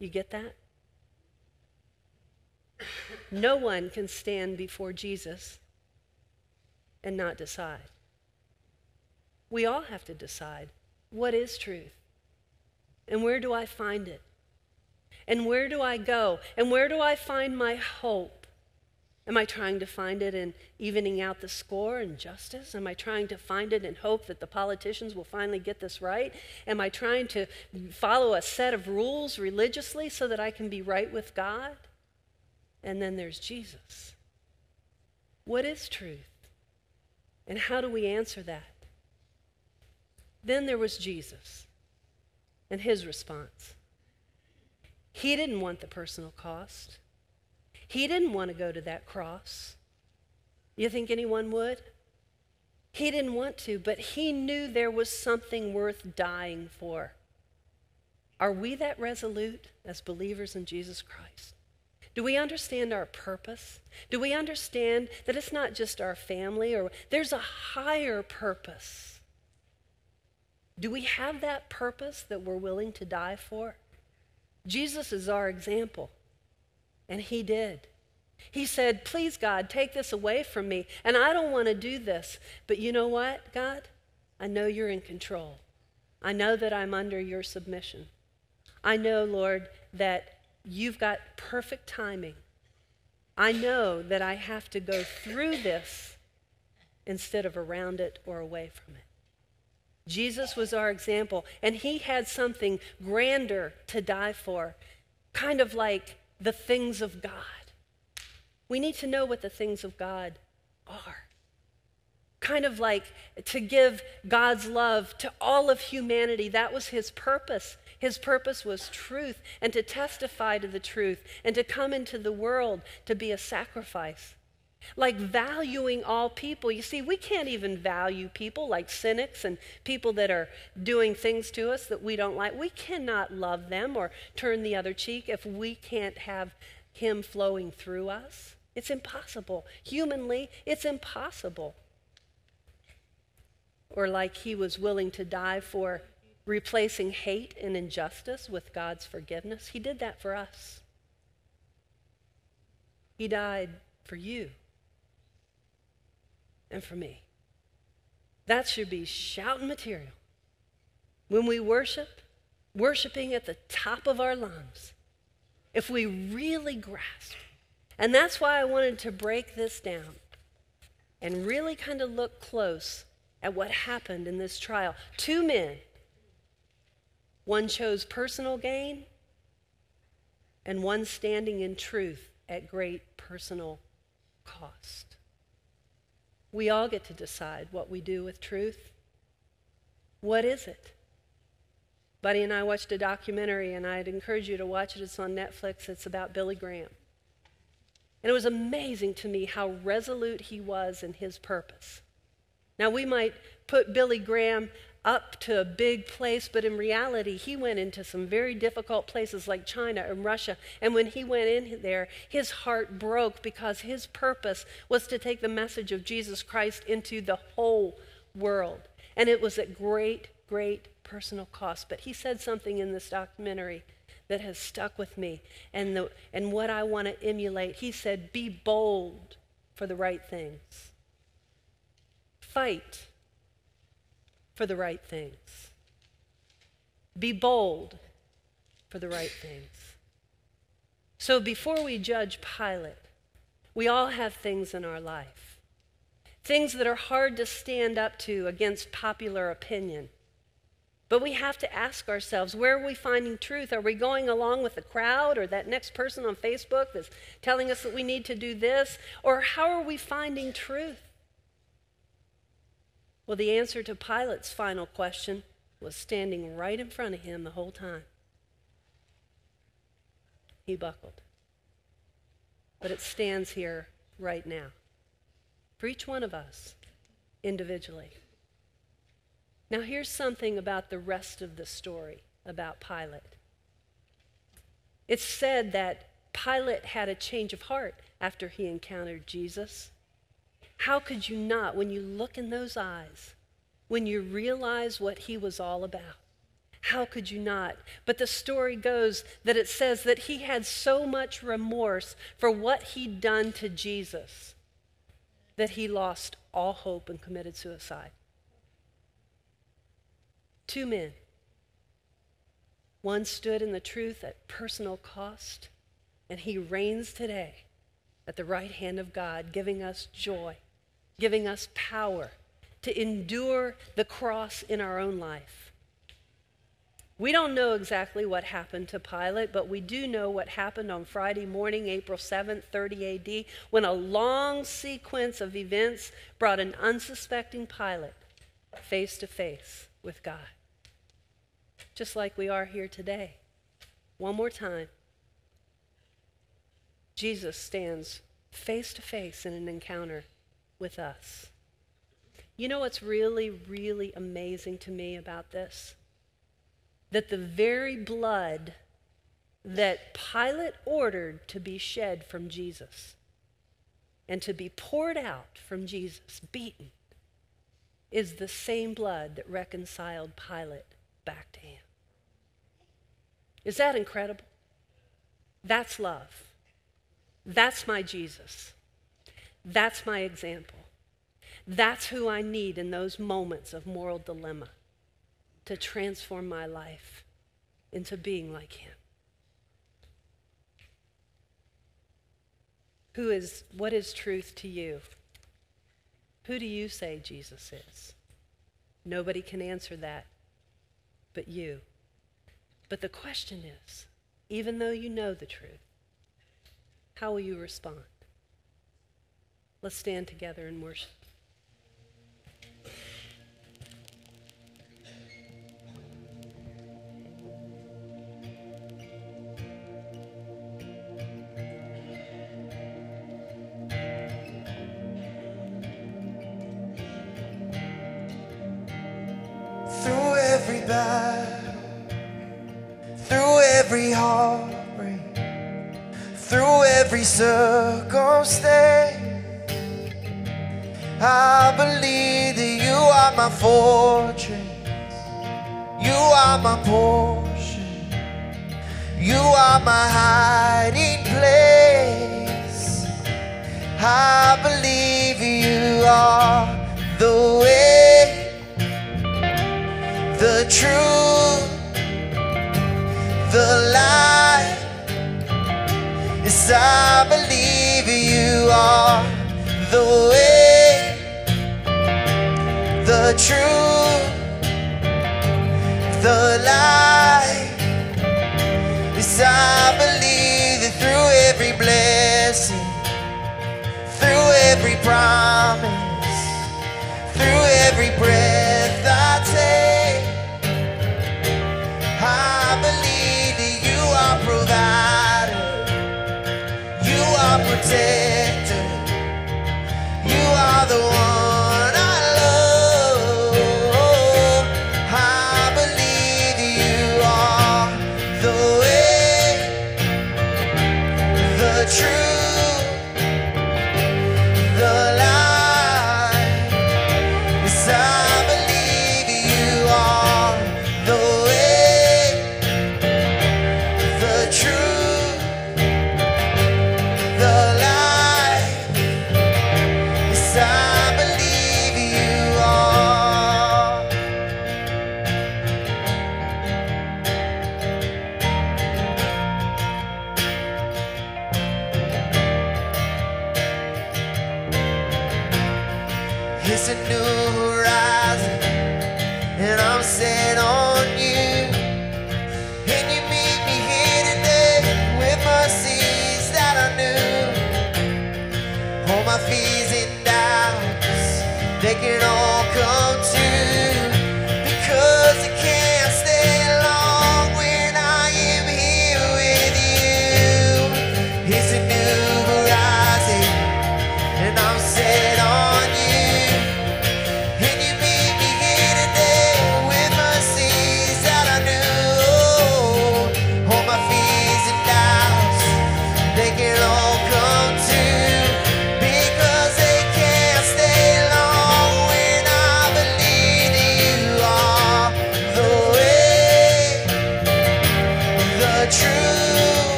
Speaker 4: You get that? No one can stand before Jesus and not decide. We all have to decide what is truth and where do I find it? And where do I go? And where do I find my hope? Am I trying to find it in evening out the score and justice? Am I trying to find it in hope that the politicians will finally get this right? Am I trying to follow a set of rules religiously so that I can be right with God? And then there's Jesus. What is truth? And how do we answer that? Then there was Jesus and his response. He didn't want the personal cost. He didn't want to go to that cross. You think anyone would? He didn't want to, but he knew there was something worth dying for. Are we that resolute as believers in Jesus Christ? Do we understand our purpose? Do we understand that it's not just our family or there's a higher purpose? Do we have that purpose that we're willing to die for? Jesus is our example, and he did. He said, Please, God, take this away from me. And I don't want to do this. But you know what, God? I know you're in control. I know that I'm under your submission. I know, Lord, that you've got perfect timing. I know that I have to go through this instead of around it or away from it. Jesus was our example, and he had something grander to die for, kind of like the things of God. We need to know what the things of God are. Kind of like to give God's love to all of humanity. That was his purpose. His purpose was truth and to testify to the truth and to come into the world to be a sacrifice like valuing all people. You see, we can't even value people like cynics and people that are doing things to us that we don't like. We cannot love them or turn the other cheek if we can't have Him flowing through us. It's impossible. Humanly, it's impossible. Or like He was willing to die for replacing hate and injustice with God's forgiveness. He did that for us. He died for you and for me. That should be shouting material. When we worship, worshiping at the top of our lungs, if we really grasp. And that's why I wanted to break this down and really kind of look close at what happened in this trial. Two men, one chose personal gain, and one standing in truth at great personal cost. We all get to decide what we do with truth. What is it? Buddy and I watched a documentary, and I'd encourage you to watch it. It's on Netflix. It's about Billy Graham. And it was amazing to me how resolute he was in his purpose. Now, we might put Billy Graham up to a big place, but in reality, he went into some very difficult places like China and Russia. And when he went in there, his heart broke because his purpose was to take the message of Jesus Christ into the whole world. And it was at great, great personal cost. But he said something in this documentary that has stuck with me and, the, and what I want to emulate. He said, Be bold for the right things, fight for the right things, be bold for the right things. So before we judge Pilate, we all have things in our life, things that are hard to stand up to against popular opinion. But we have to ask ourselves where are we finding truth? Are we going along with the crowd or that next person on Facebook that's telling us that we need to do this? Or how are we finding truth? Well, the answer to Pilate's final question was standing right in front of him the whole time. He buckled. But it stands here right now for each one of us individually. Now, here's something about the rest of the story about Pilate. It's said that Pilate had a change of heart after he encountered Jesus. How could you not, when you look in those eyes, when you realize what he was all about? How could you not? But the story goes that it says that he had so much remorse for what he'd done to Jesus that he lost all hope and committed suicide. Two men. One stood in the truth at personal cost, and he reigns today at the right hand of God, giving us joy, giving us power to endure the cross in our own life. We don't know exactly what happened to Pilate, but we do know what happened on Friday morning, April 7th, 30 AD, when a long sequence of events brought an unsuspecting Pilate face to face with God. Just like we are here today. One more time. Jesus stands face to face in an encounter with us. You know what's really, really amazing to me about this? That the very blood that Pilate ordered to be shed from Jesus and to be poured out from Jesus, beaten, is the same blood that reconciled Pilate back to him. Is that incredible? That's love. That's my Jesus. That's my example. That's who I need in those moments of moral dilemma to transform my life into being like him. Who is, what is truth to you? Who do you say Jesus is? Nobody can answer that but you. But the question is even though you know the truth, how will you respond? Let's stand together and worship.
Speaker 2: through every battle, through every heartbreak, through every circumstance. I believe that you are my fortress, you are my portion, you are my hiding place. I believe you are the way the truth, the light. Yes, I believe you are the way, true. The light is I believe that through every blessing, through every promise, through every breath I take, I believe that you are provided, you are protected, you are the
Speaker 4: one.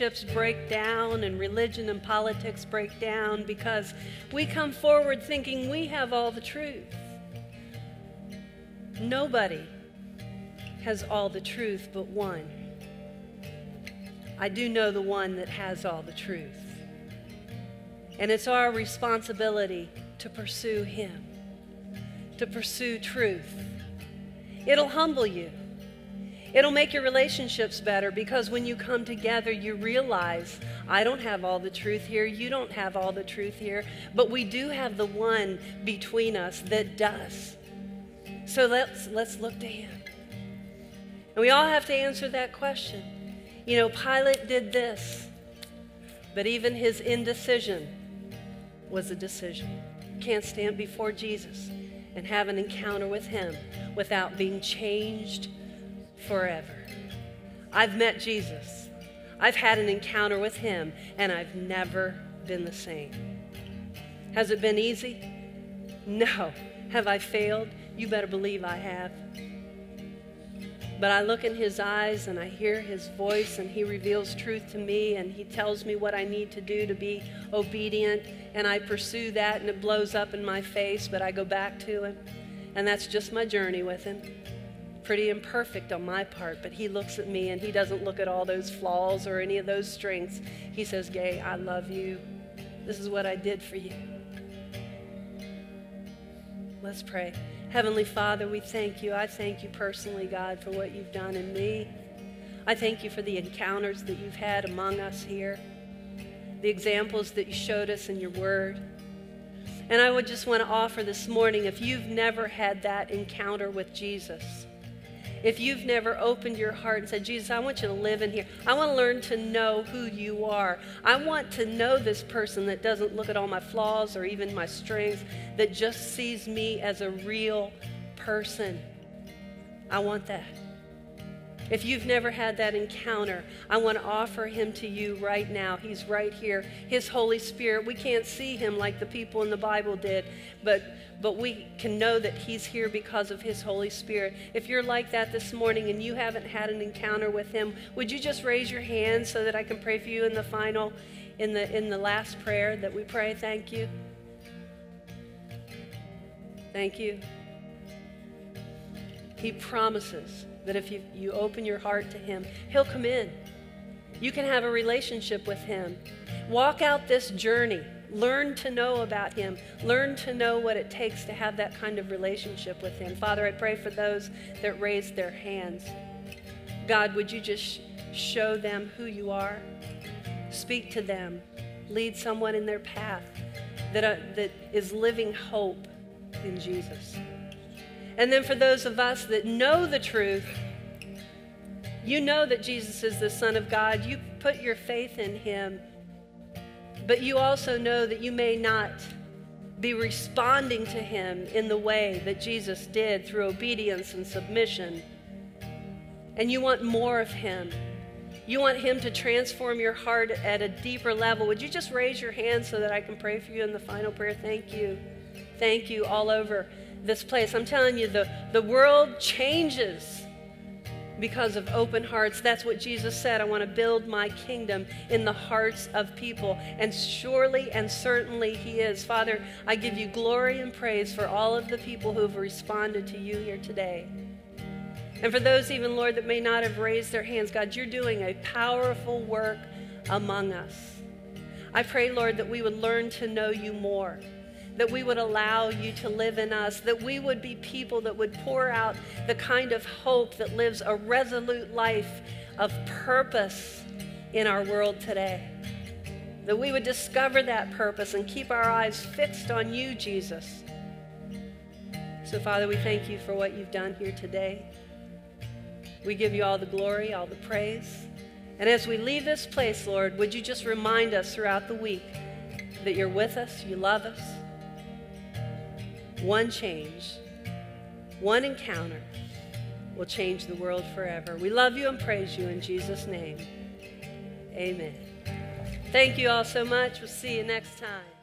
Speaker 4: Relationships break down and religion and politics break down because we come forward thinking we have all the truth. Nobody has all the truth but one. I do know the one that has all the truth. And it's our responsibility to pursue him to pursue truth. It'll humble you. It'll make your relationships better because when you come together, you realize I don't have all the truth here, you don't have all the truth here, but we do have the one between us that does. So let's let's look to him. And we all have to answer that question. You know, Pilate did this, but even his indecision was a decision. Can't stand before Jesus and have an encounter with him without being changed forever. I've met Jesus. I've had an encounter with him and I've never been the same. Has it been easy? No. Have I failed? You better believe I have. But I look in his eyes and I hear his voice, and he reveals truth to me, and he tells me what I need to do to be obedient. And I pursue that, and it blows up in my face, but I go back to him. And that's just my journey with him. Pretty imperfect on my part, but he looks at me and he doesn't look at all those flaws or any of those strengths. He says, Gay, I love you. This is what I did for you. Let's pray. Heavenly Father, we thank you. I thank you personally, God, for what you've done in me. I thank you for the encounters that you've had among us here, the examples that you showed us in your word. And I would just want to offer this morning if you've never had that encounter with Jesus, if you've never opened your heart and said, Jesus, I want you to live in here. I want to learn to know who you are. I want to know this person that doesn't look at all my flaws or even my strengths, that just sees me as a real person. I want that. If you've never had that encounter, I want to offer him to you right now. He's right here. His Holy Spirit. We can't see him like the people in the Bible did, but but we can know that he's here because of his Holy Spirit. If you're like that this morning and you haven't had an encounter with him, would you just raise your hand so that I can pray for you in the final in the in the last prayer that we pray? Thank you. Thank you. He promises that if you, you open your heart to Him, He'll come in. You can have a relationship with Him. Walk out this journey. Learn to know about Him. Learn to know what it takes to have that kind of relationship with Him. Father, I pray for those that raised their hands. God, would you just show them who you are? Speak to them. lead someone in their path that, uh, that is living hope in Jesus. And then for those of us that know the truth, you know that Jesus is the Son of God. You put your faith in him. But you also know that you may not be responding to him in the way that Jesus did through obedience and submission. And you want more of him. You want him to transform your heart at a deeper level. Would you just raise your hand so that I can pray for you in the final prayer? Thank you. Thank you all over this place. I'm telling you, the, the world changes because of open hearts. That's what Jesus said. I want to build my kingdom in the hearts of people. And surely and certainly He is. Father, I give you glory and praise for all of the people who have responded to you here today. And for those, even, Lord, that may not have raised their hands, God, you're doing a powerful work among us. I pray, Lord, that we would learn to know you more that we would allow you to live in us, that we would be people that would pour out the kind of hope that lives a resolute life of purpose in our world today. That we would discover that purpose and keep our eyes fixed on you, Jesus. So, Father, we thank you for what you've done here today. We give you all the glory, all the praise. And as we leave this place, Lord, would you just remind us throughout the week that you're with us, you love us, one change, one encounter will change the world forever. We love you and praise you in Jesus' name. Amen. Thank you all so much. We'll see you next time.